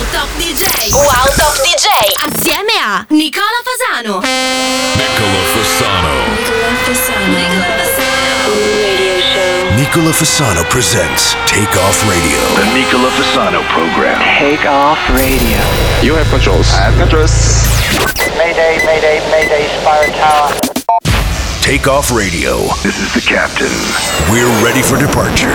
Wow Top DJ Wow Top DJ Assieme a Nicola Fasano Nicola Fasano Nicola Fasano Nicola Fasano Nicola Fasano presents Take Off Radio The Nicola Fasano program Take Off Radio You have controls I have controls Mayday, mayday, mayday, Spire Tower Takeoff Radio. This is the captain. We're ready for departure.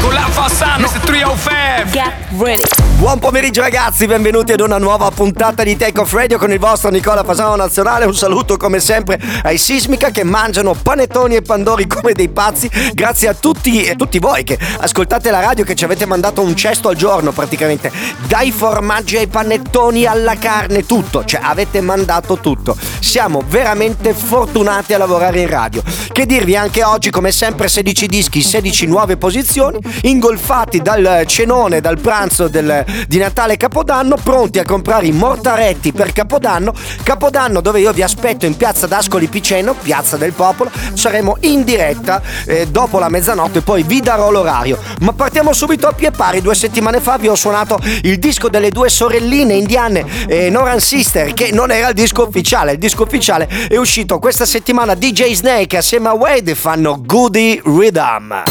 con la Fassano, Mr. 305. Get ready. Buon pomeriggio ragazzi, benvenuti ad una nuova puntata di Take Off Radio con il vostro Nicola Fasano Nazionale. Un saluto come sempre ai Sismica che mangiano panettoni e pandori come dei pazzi. Grazie a tutti e tutti voi che ascoltate la radio che ci avete mandato un cesto al giorno praticamente. Dai formaggi ai panettoni alla carne, tutto. Cioè avete mandato tutto. Siamo veramente fortunati a lavorare in radio. Che dirvi anche oggi come sempre 16 dischi, 16 nuove posizioni ingolfati dal cenone, dal pranzo del, di Natale Capodanno, pronti a comprare i mortaretti per Capodanno. Capodanno dove io vi aspetto in piazza d'Ascoli Piceno, piazza del popolo, saremo in diretta eh, dopo la mezzanotte, poi vi darò l'orario. Ma partiamo subito a pie pari, due settimane fa vi ho suonato il disco delle due sorelline indiane, eh, Noran Sister, che non era il disco ufficiale, il disco ufficiale è uscito questa settimana DJ Snake assieme a Wade fanno Goody Rhythm.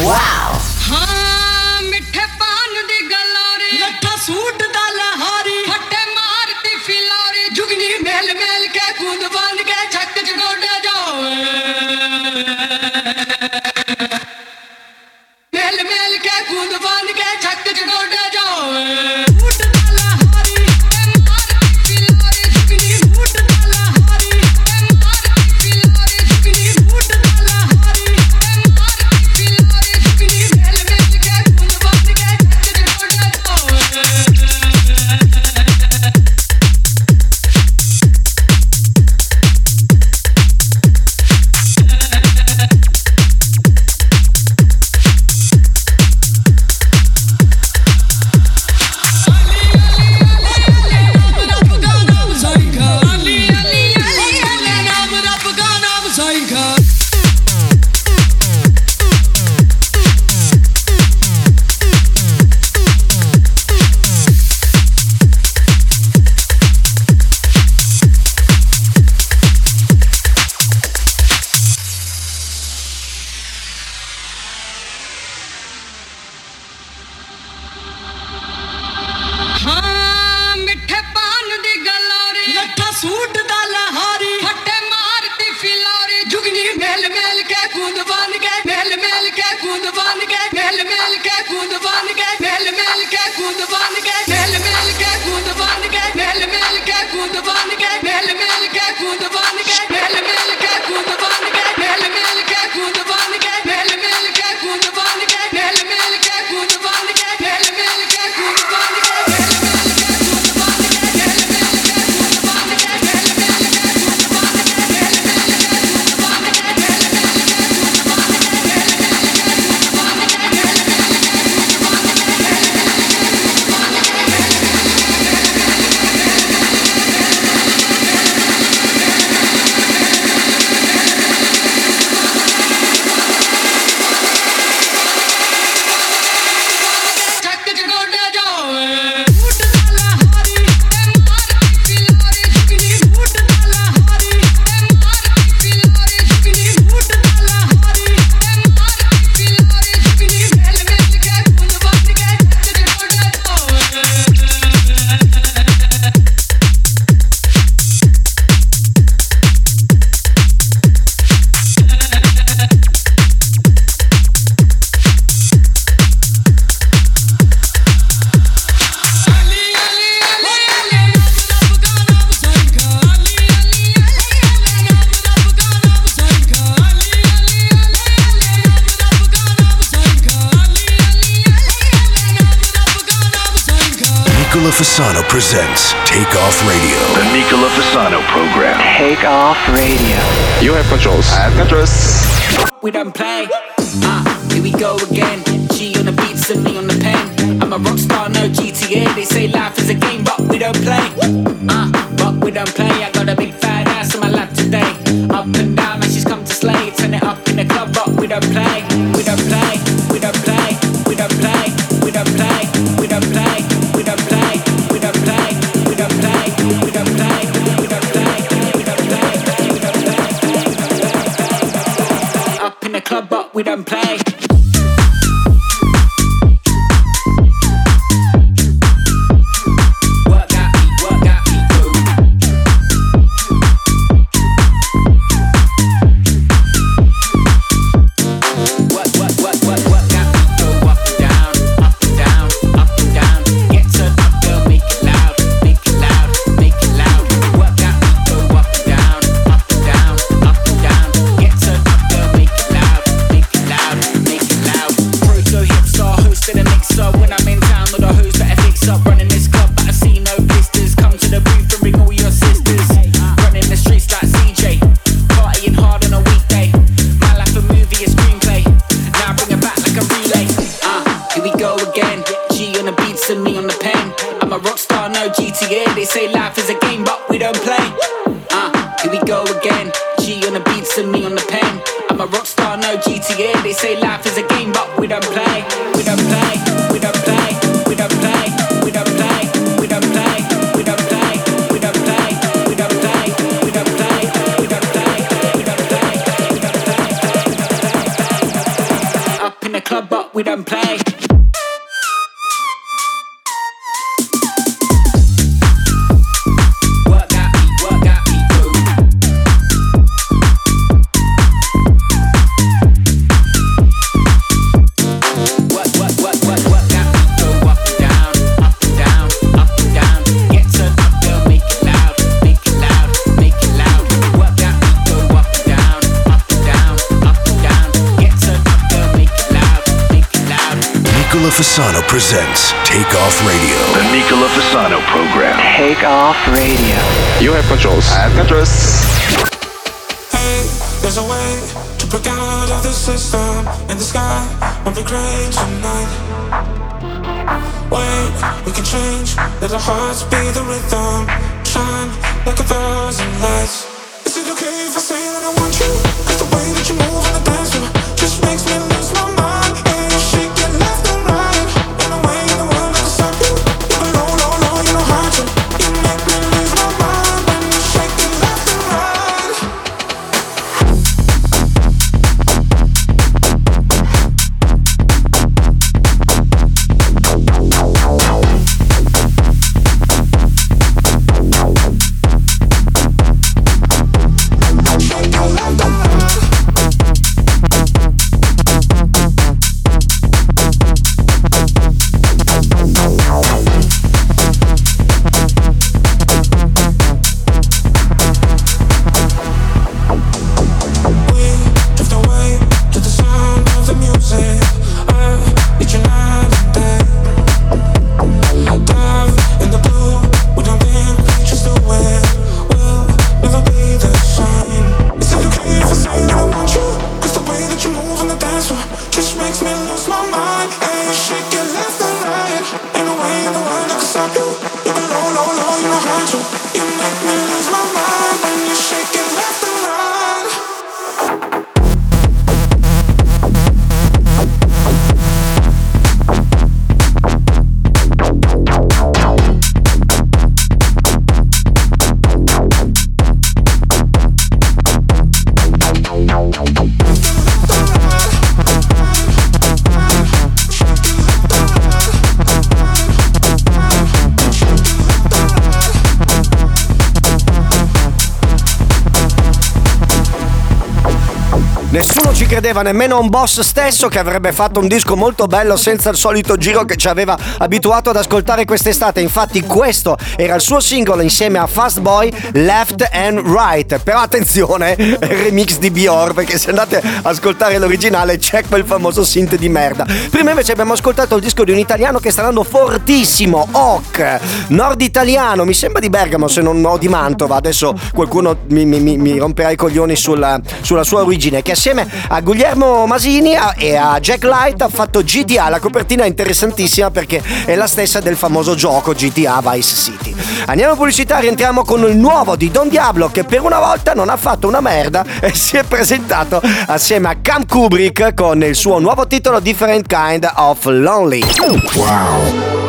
Wow! Nicola Fasano presents Take Off Radio. The Nicola Fasano program. Take Off Radio. You have controls. I have controls. We don't play. Ah, uh, here we go again. G on the beat, me on the pen. I'm a rock star, no GTA. They say life is a game, but we don't play. Ah, uh, but we don't play. I got a big fat ass on my lap today. Up and down, and she's come to slay. Turn it up in the club, but we don't play. We don't play. putting me on the pen. I'm a rock star, no GTA. They say life is a game, but we don't play. Ah, uh, here we go again. She on the beats and me on the pen. I'm a rock star, no GTA. They say life is a game, but we don't play. presents Off Radio. The Nicola Fasano program. Take Off Radio. You have controls. I have controls. Hey, there's a way to break out of the system. In the sky, on the great tonight. Wait, we can change. Let our hearts be the rhythm. Shine like a thousand lights. Nessuno non ci credeva nemmeno un boss stesso che avrebbe fatto un disco molto bello senza il solito giro che ci aveva abituato ad ascoltare quest'estate. Infatti questo era il suo singolo insieme a Fast Boy Left and Right. Però attenzione, remix di Bior perché se andate a ascoltare l'originale c'è quel famoso synth di merda. Prima invece abbiamo ascoltato il disco di un italiano che sta andando fortissimo, Oc, nord italiano, mi sembra di Bergamo se non ho di Mantova. Adesso qualcuno mi, mi, mi romperà i coglioni sulla, sulla sua origine che assieme a Guglielmo Masini e a Jack Light ha fatto GTA. La copertina è interessantissima perché è la stessa del famoso gioco GTA Vice City. Andiamo a pubblicità, rientriamo con il nuovo di Don Diablo che per una volta non ha fatto una merda e si è presentato assieme a Cam Kubrick con il suo nuovo titolo Different Kind of Lonely. Wow.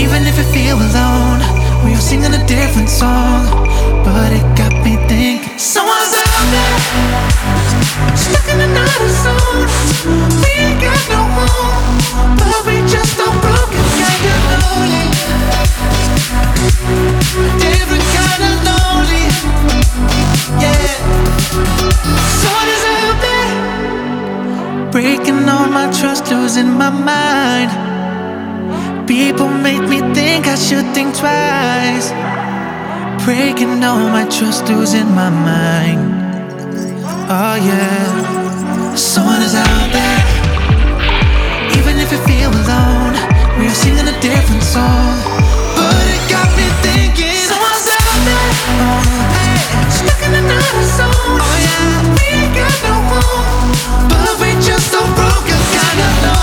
Even if you feel alone, we are singing a different song, but it got me thinking. Someone's out there, stuck in another zone. We ain't got no home, but we just are broken, kinda lonely. Different kind of lonely, yeah. Someone's out there, breaking all my trust, losing my mind. People make me think I should think twice. Breaking all my trust, losing my mind. Oh yeah, someone is out there. Even if you feel alone, we're singing a different song. But it got me thinking. Someone's out there. Oh, hey, stuck in another zone. Oh yeah, we ain't got no home, but we just so broke.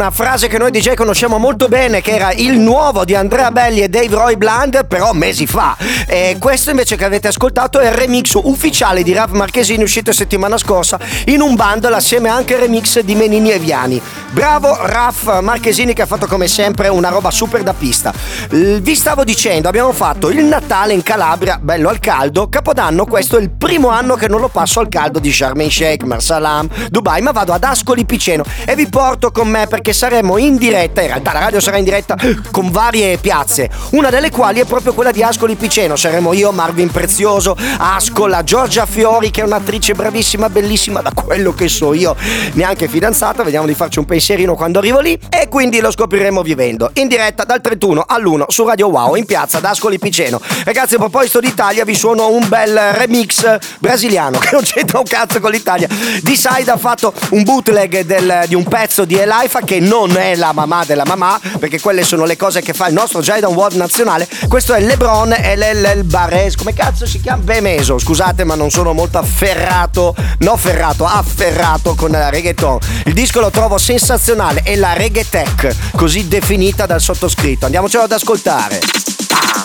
una frase che noi DJ conosciamo molto bene, che era il nuovo di Andrea Belli e Dave Roy Bland, però mesi fa. E questo invece che avete ascoltato è il remix ufficiale di Rav Marchesini uscito settimana scorsa in un bundle assieme anche al remix di Menini e Viani. Bravo Raf Marchesini che ha fatto come sempre una roba super da pista. Vi stavo dicendo, abbiamo fatto il Natale in Calabria, bello al caldo. Capodanno, questo è il primo anno che non lo passo al caldo di Sharm el Sheikh, Marsalam, Dubai, ma vado ad Ascoli Piceno e vi porto con me perché saremo in diretta. In realtà, la radio sarà in diretta con varie piazze, una delle quali è proprio quella di Ascoli Piceno. Saremo io, Marvin Prezioso, Ascola, Giorgia Fiori, che è un'attrice bravissima, bellissima, da quello che so io, neanche fidanzata. Vediamo di farci un pensierino quando arrivo lì. E quindi lo scopriremo vivendo in diretta dal 31 all'1 1 su Radio Wow in piazza d'Ascoli Piceno. Ragazzi, a proposito d'Italia, vi suono un bel remix brasiliano che non c'entra un cazzo con l'Italia. Di Side ha fatto un bootleg del, di un pezzo di Elifa che non è la mamma della mamma, perché quelle sono le cose che fa il nostro Jadon World nazionale. Questo è LeBron e l'El Bares. Come cazzo si chiama? Bemeso. Scusate, ma non sono molto afferrato, no ferrato, afferrato con la reggaeton. Il disco lo trovo sensazionale È la reggaetech, così definita dal sottoscritto. Andiamocelo ad ascoltare.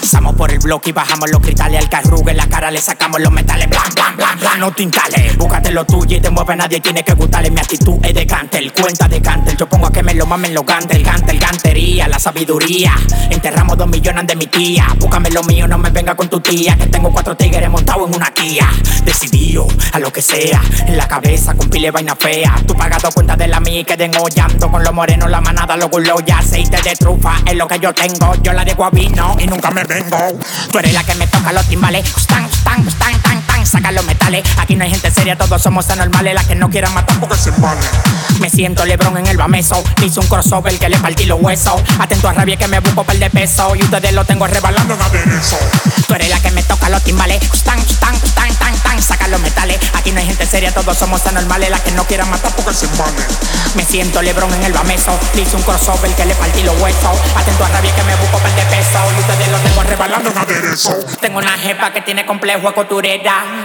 Pasamos por el bloque y bajamos los cristales al carrugue. En la cara le sacamos los metales, blan, blan, blan, blan, no tintales. Búscate lo tuyo y te mueve, nadie tiene que gustarle. Mi actitud es de cantel, cuenta de cantel. Yo pongo a que me lo mamen los gantel, el gantería, la sabiduría. Enterramos dos millones de mi tía. Búscame lo mío, no me venga con tu tía. Que tengo cuatro tigres montados en una tía. Decidido a lo que sea, en la cabeza con pile vaina fea. Tú pagas dos cuentas de la mía y queden hoyando. con los morenos, la manada, los ya Aceite de trufa es lo que yo tengo, yo la de guabino y nunca me vengo. Tú eres la que me toca los timbales, los metales. Aquí no hay gente seria, todos somos anormales. la que no quiera matar porque se Me siento Lebron en el bameso. Hice un crossover que le partí los huesos. Atento a rabia que me busco par de peso. Y ustedes lo tengo rebalando de aderezo. Tú eres la que me toca los timbales. Tan, tan, tan, tan, tan. Saca los metales. Aquí no hay gente seria, todos somos anormales. La que no quiera matar porque se Me siento Lebron en el bameso. Hice un crossover que le partí los huesos. Atento a rabia que me busco par de peso. Y ustedes lo tengo rebalando de aderezo. Tengo una jefa que tiene complejo a coturera.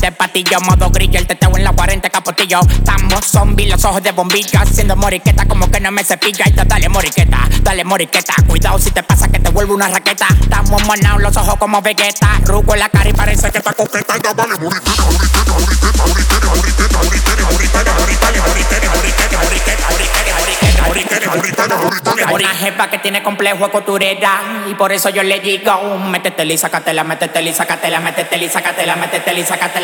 de patillo, modo grillo, el teteo en la 40 capotillo. Estamos zombies, los ojos de bombilla, haciendo moriqueta como que no me cepilla. Y te dale moriqueta, dale moriqueta. Cuidado si te pasa que te vuelve una raqueta. Estamos monados, los ojos como vegeta. ruco en la cara y parece que está coqueta. Dale moriqueta, moriqueta, moriqueta, moriqueta, moriqueta, moriqueta, moriqueta, moriqueta, moriqueta, moriqueta, moriqueta, moriqueta, moriqueta. moriqueta que tiene complejo moriqueta, Y por eso yo le digo Métete métete métete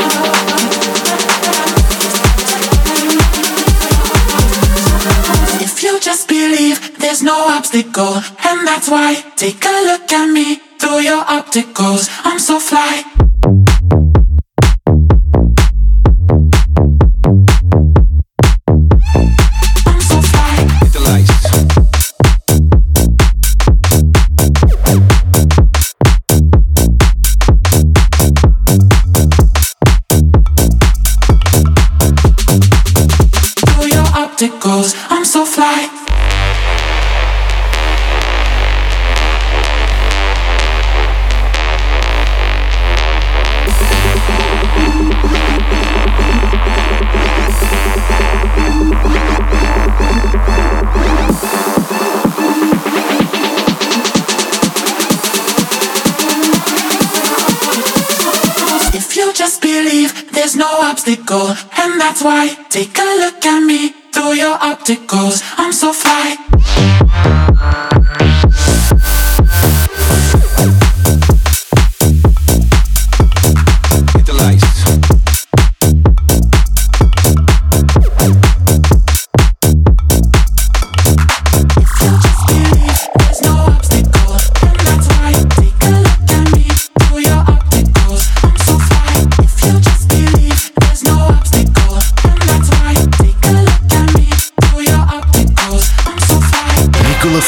no obstacle, and that's why. Take a look at me through your opticals. I'm so fly. I'm so fly. just believe there's no obstacle, and that's why. Take a look at me through your opticals. I'm so fly.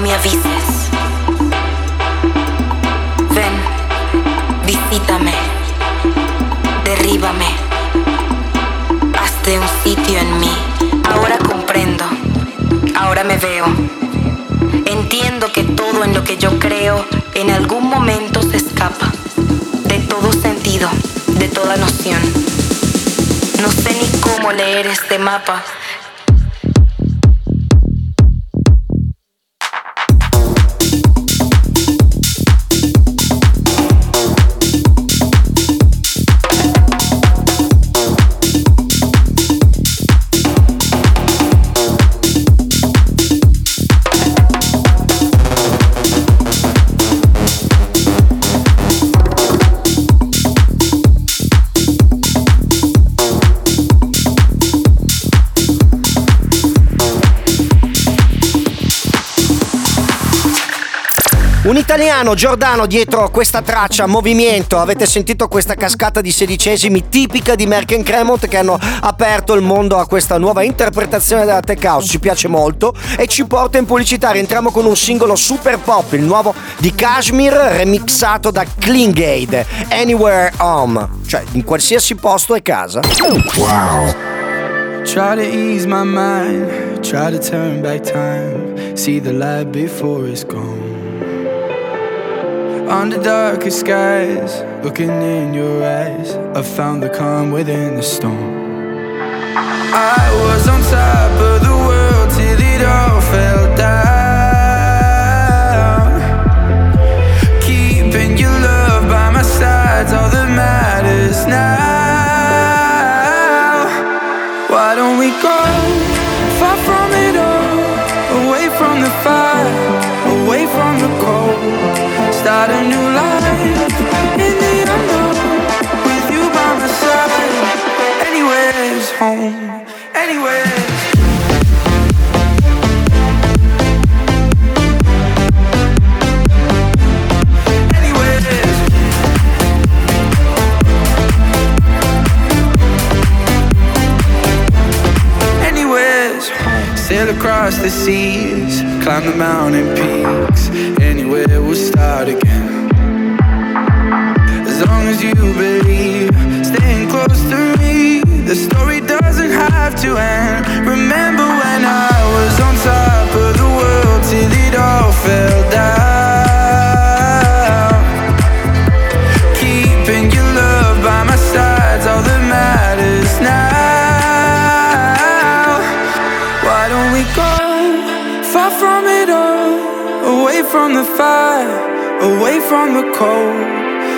me avises. Ven, visítame, derríbame, hazte un sitio en mí. Ahora comprendo, ahora me veo. Entiendo que todo en lo que yo creo en algún momento se escapa de todo sentido, de toda noción. No sé ni cómo leer este mapa. italiano Giordano dietro questa traccia, movimento, avete sentito questa cascata di sedicesimi tipica di Merck and Cremont che hanno aperto il mondo a questa nuova interpretazione della tech house, ci piace molto e ci porta in pubblicità, rientriamo con un singolo super pop, il nuovo di Kashmir remixato da Klingade, Anywhere Home, cioè in qualsiasi posto è casa. Wow. Try to ease my mind, try to turn back time, see the light before it's gone. Under darker skies, looking in your eyes, I found the calm within the storm. I was on top of the world till it all fell down. Keeping your love by my side's all that matters now. across the seas, climb the mountain peaks. Anywhere we'll start again. As long as you believe, staying close to me, the story doesn't have to end. Remember when I was on top of the world till it all fell down? away from the cold,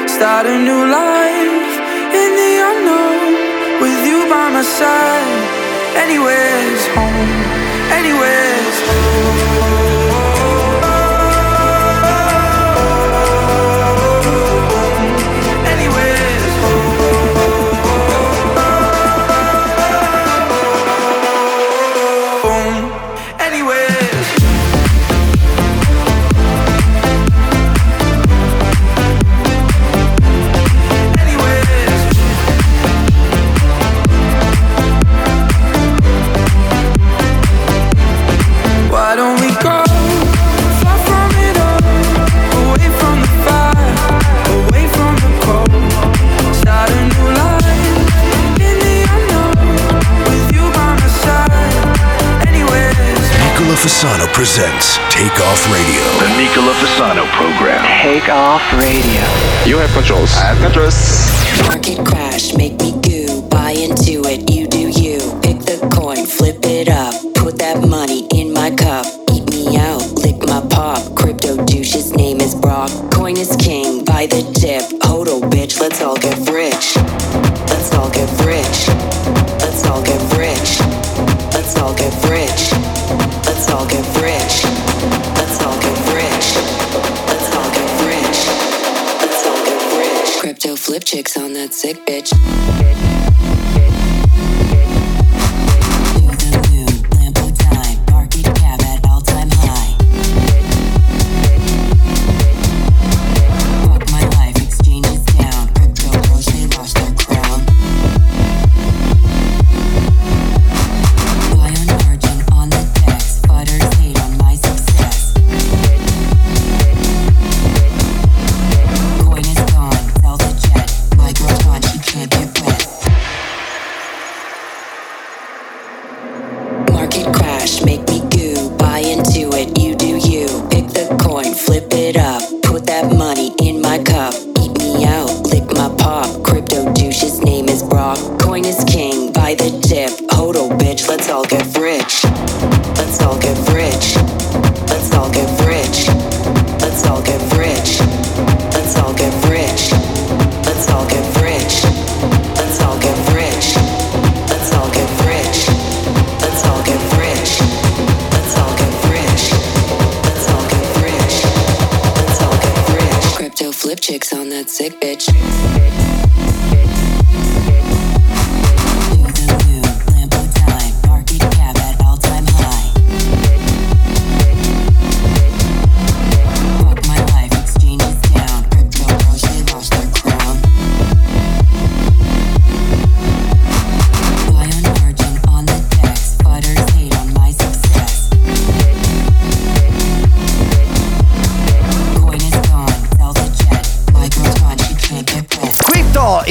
start a new life in the unknown with you by my side. Anywhere's home, anywhere's home. Fasano presents Take Off Radio. The Nicola Fasano program. Take Off Radio. You have controls. I have controls. Market crash, make me goo. Buy into it, you do you. Pick the coin, flip it up. Put that money in my cup. Eat me out, lick my pop. Crypto douche, his name is Brock. Coin is king, buy the dip. Hodl, bitch, let's all get rich. sick bitch. that sick bitch.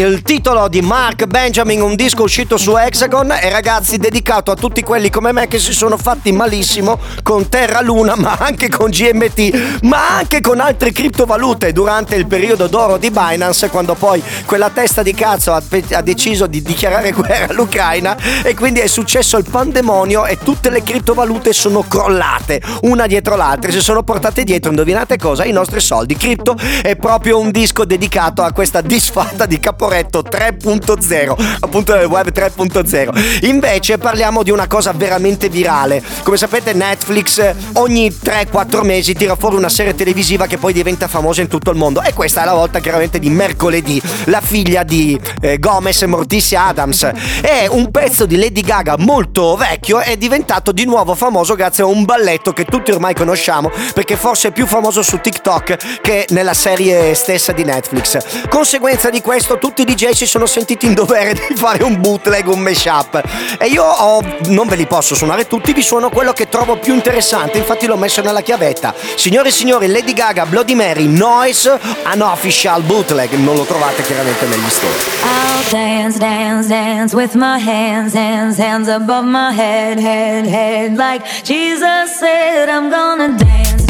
il titolo di Mark Benjamin, un disco uscito su Hexagon e ragazzi dedicato a tutti quelli come me che si sono fatti malissimo con Terra Luna, ma anche con GMT, ma anche con altre criptovalute durante il periodo d'oro di Binance, quando poi quella testa di cazzo ha, ha deciso di dichiarare guerra all'Ucraina e quindi è successo il pandemonio e tutte le criptovalute sono crollate una dietro l'altra, si sono portate dietro, indovinate cosa? I nostri soldi. Crypto è proprio un disco dedicato a questa disfatta di capo corretto 3.0, appunto nel eh, web 3.0. Invece parliamo di una cosa veramente virale. Come sapete Netflix eh, ogni 3-4 mesi tira fuori una serie televisiva che poi diventa famosa in tutto il mondo e questa è la volta chiaramente di mercoledì, la figlia di eh, Gomez e Morticia Adams. È un pezzo di Lady Gaga molto vecchio è diventato di nuovo famoso grazie a un balletto che tutti ormai conosciamo perché forse è più famoso su TikTok che nella serie stessa di Netflix. Conseguenza di questo tutti molti DJ si sono sentiti in dovere di fare un bootleg, un mashup. E io ho, non ve li posso suonare tutti, vi suono quello che trovo più interessante, infatti l'ho messo nella chiavetta. Signore e signori, Lady Gaga, Bloody Mary, Noise, official Bootleg, non lo trovate chiaramente negli store. I'll dance, dance, dance with my hands, hands, hands above my head, head, head, like Jesus said I'm gonna dance.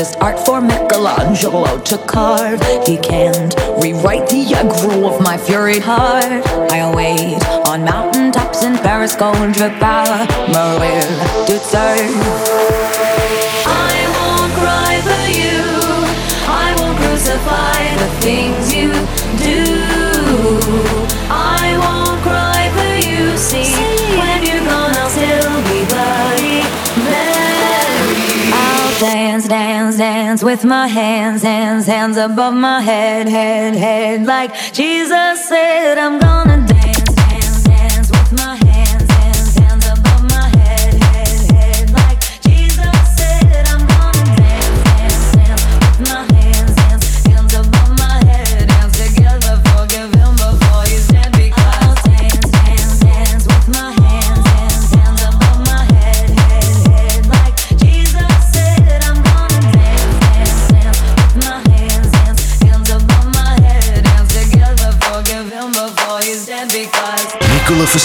just art for Michelangelo to carve. He can't rewrite the aggro of my fury heart. I wait on mountain tops in Paris, going to power, Marie Duterte. I won't cry for you. I won't crucify the thing. with my hands, hands, hands above my head, head, head. Like Jesus said, I'm gonna dance.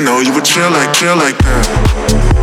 didn't know you would chill like, chill like that.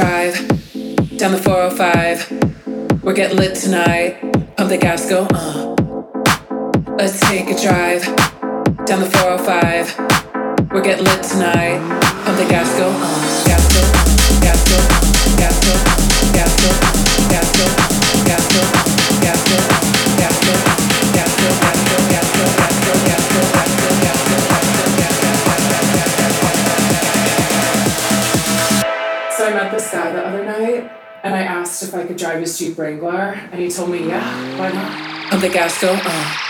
drive down the 405. We're getting lit tonight. Pump the gas, go uh. Let's take a drive down the 405. We're getting lit tonight. Pump the gas, go uh. Gas go, uh. gas go. Uh. drive his Jeep Wrangler? And he told me, yeah, why not? I'm the Astro, uh, uh-huh.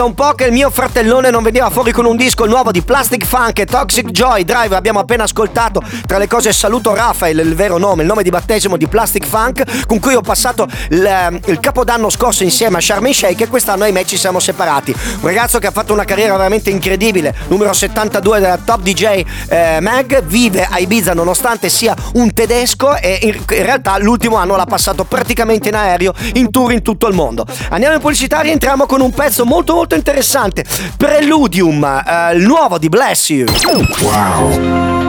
da un po' che il mio fratellone non vedeva fuori con un disco nuovo di Plastic Funk e Toxic Joy Drive. Abbiamo appena ascoltato. Tra le cose, saluto Rafael, il vero nome, il nome di battesimo di Plastic Funk, con cui ho passato il, eh, il capodanno scorso insieme a Charmin Shake. E quest'anno, ahimè, ci siamo separati. Un ragazzo che ha fatto una carriera veramente incredibile, numero 72 della Top DJ eh, Mag. Vive a Ibiza nonostante sia un tedesco. E in, in realtà, l'ultimo anno l'ha passato praticamente in aereo, in tour in tutto il mondo. Andiamo in pubblicità, rientriamo con un pezzo molto, molto molto interessante. Preludium, eh, il nuovo di Bless You. Wow.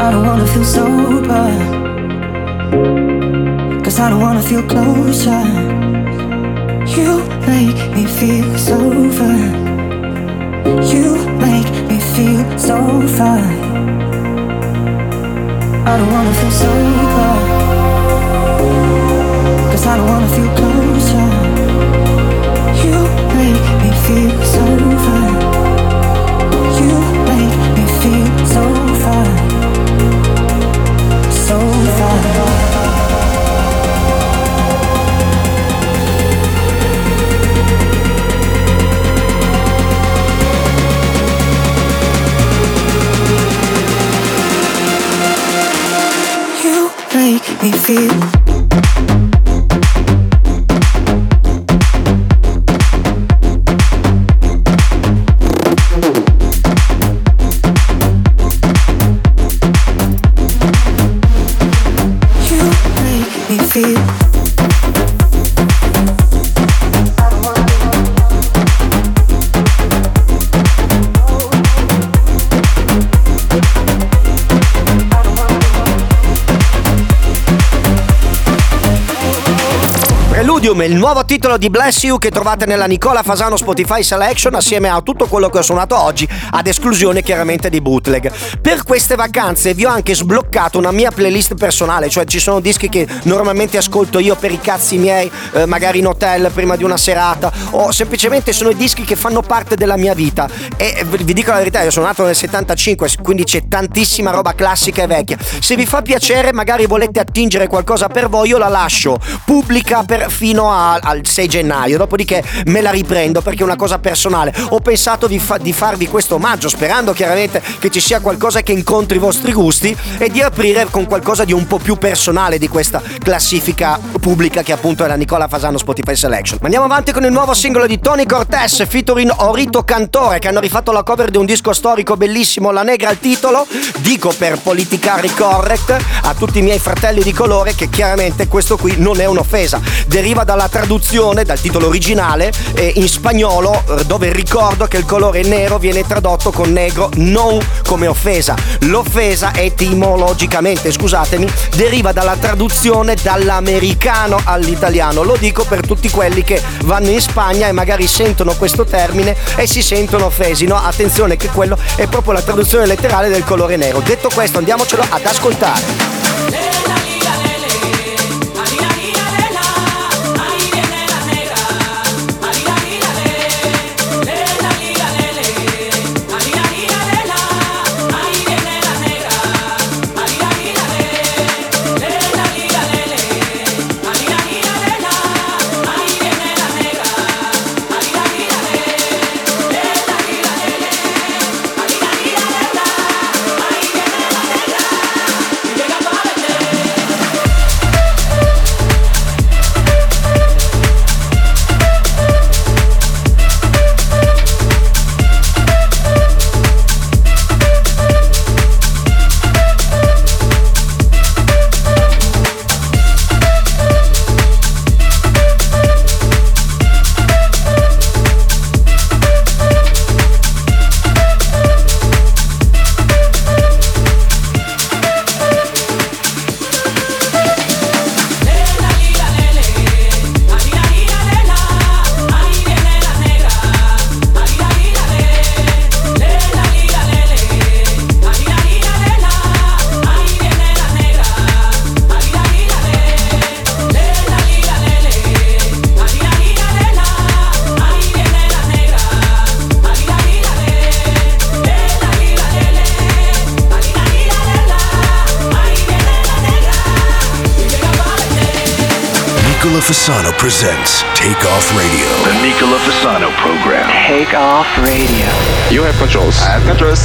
I don't wanna feel sober Cause I don't wanna feel closer You make me feel sober You make me feel so fine. I don't wanna feel sober. Cause I don't wanna feel closer. You make me feel so fine. You make me feel so fine. feel come il nuovo titolo di Bless You che trovate nella Nicola Fasano Spotify Selection assieme a tutto quello che ho suonato oggi, ad esclusione chiaramente di bootleg. Per queste vacanze vi ho anche sbloccato una mia playlist personale, cioè ci sono dischi che normalmente ascolto io per i cazzi miei, eh, magari in hotel prima di una serata, o semplicemente sono i dischi che fanno parte della mia vita. E vi dico la verità, io sono nato nel 75, quindi c'è tantissima roba classica e vecchia. Se vi fa piacere, magari volete attingere qualcosa per voi, io la lascio pubblica per fino a, al 6 gennaio, dopodiché me la riprendo perché è una cosa personale. Ho pensato di, fa- di farvi questo omaggio, sperando chiaramente che ci sia qualcosa che incontri i vostri gusti e di aprire con qualcosa di un po' più personale di questa classifica pubblica che appunto è la Nicola Fasano Spotify Selection. Ma andiamo avanti con il nuovo singolo di Tony Cortez, featuring Orito Cantore, che hanno rifatto la cover di un disco storico bellissimo, La Negra al titolo. Dico per politicare correct a tutti i miei fratelli di colore che chiaramente questo qui non è un'offesa, deriva dalla la traduzione dal titolo originale eh, in spagnolo eh, dove ricordo che il colore nero viene tradotto con negro non come offesa. L'offesa etimologicamente, scusatemi, deriva dalla traduzione dall'americano all'italiano. Lo dico per tutti quelli che vanno in Spagna e magari sentono questo termine e si sentono offesi. No, attenzione che quello è proprio la traduzione letterale del colore nero. Detto questo, andiamocelo ad ascoltare. Fasano program. Take off radio. You have controls. I have controls.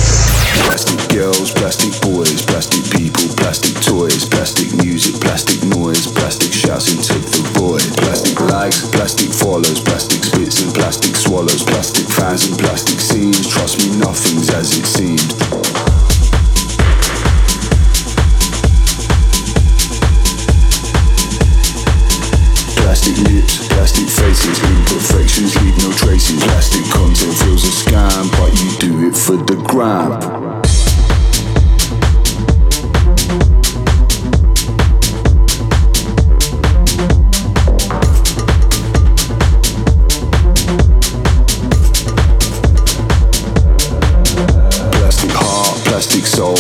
Plastic girls, plastic boys, plastic people, plastic toys, plastic music, plastic noise, plastic shouts into the void. Plastic likes, plastic follows, plastic spits and plastic swallows, plastic fans and plastic scenes. Trust me, nothing's as it seemed. Plastic lips plastic faces, imperfections leave no traces. Plastic content feels a scam, but you do it for the gram. soul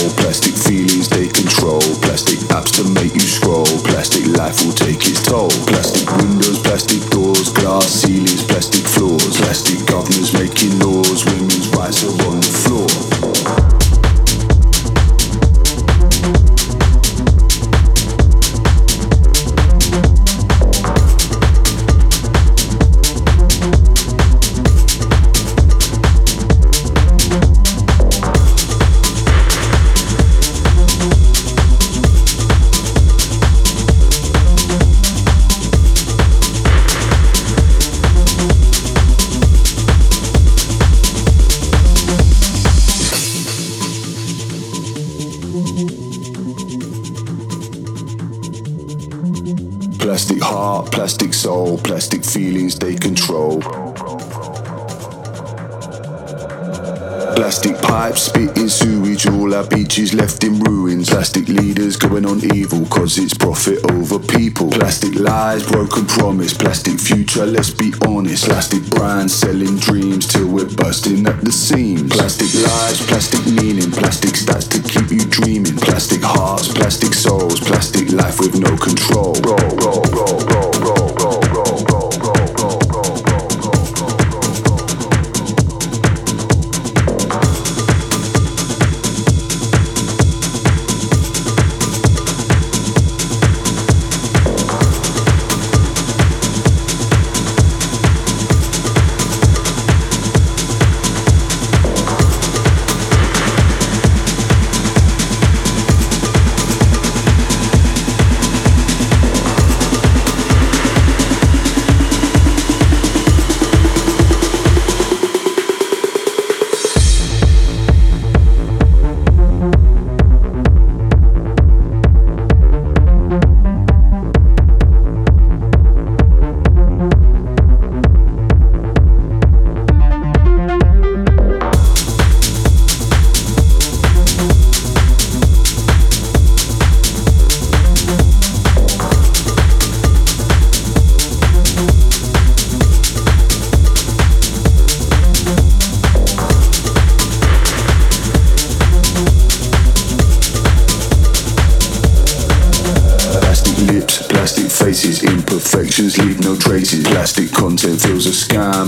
plastic soul, plastic feelings they control. Plastic pipes spitting sewage, all our beaches left in ruins. Plastic leaders going on evil, cause it's profit over people. Plastic lies, broken promise, plastic future, let's be honest. Plastic brands selling dreams till we're busting at the seams. Plastic lies, plastic meaning, plastic stats to keep you dreaming. Plastic hearts, plastic souls, plastic life with no control. Roll, roll, roll, roll.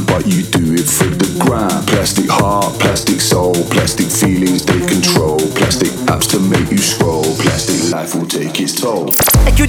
but you do.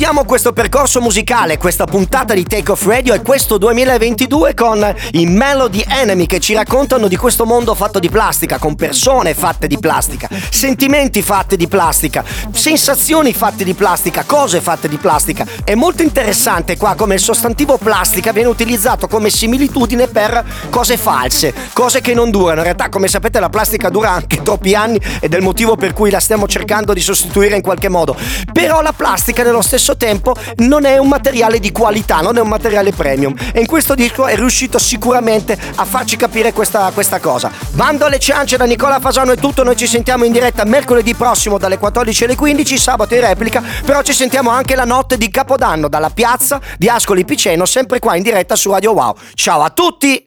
Chiudiamo questo percorso musicale, questa puntata di Take Off Radio e questo 2022 con i Melody Enemy che ci raccontano di questo mondo fatto di plastica, con persone fatte di plastica, sentimenti fatti di plastica, sensazioni fatte di plastica, cose fatte di plastica. È molto interessante qua come il sostantivo plastica viene utilizzato come similitudine per cose false, cose che non durano. In realtà, come sapete, la plastica dura anche troppi anni ed è il motivo per cui la stiamo cercando di sostituire in qualche modo. Però la plastica nello stesso tempo non è un materiale di qualità, non è un materiale premium. E in questo disco è riuscito sicuramente a farci capire questa, questa cosa. Bando alle ciance da Nicola Fasano è tutto, noi ci sentiamo in diretta mercoledì prossimo dalle 14 alle 15, sabato in replica, però ci sentiamo anche la notte di Capodanno dalla piazza di Ascoli Piceno, sempre qua in diretta su Radio Wow. Ciao a tutti!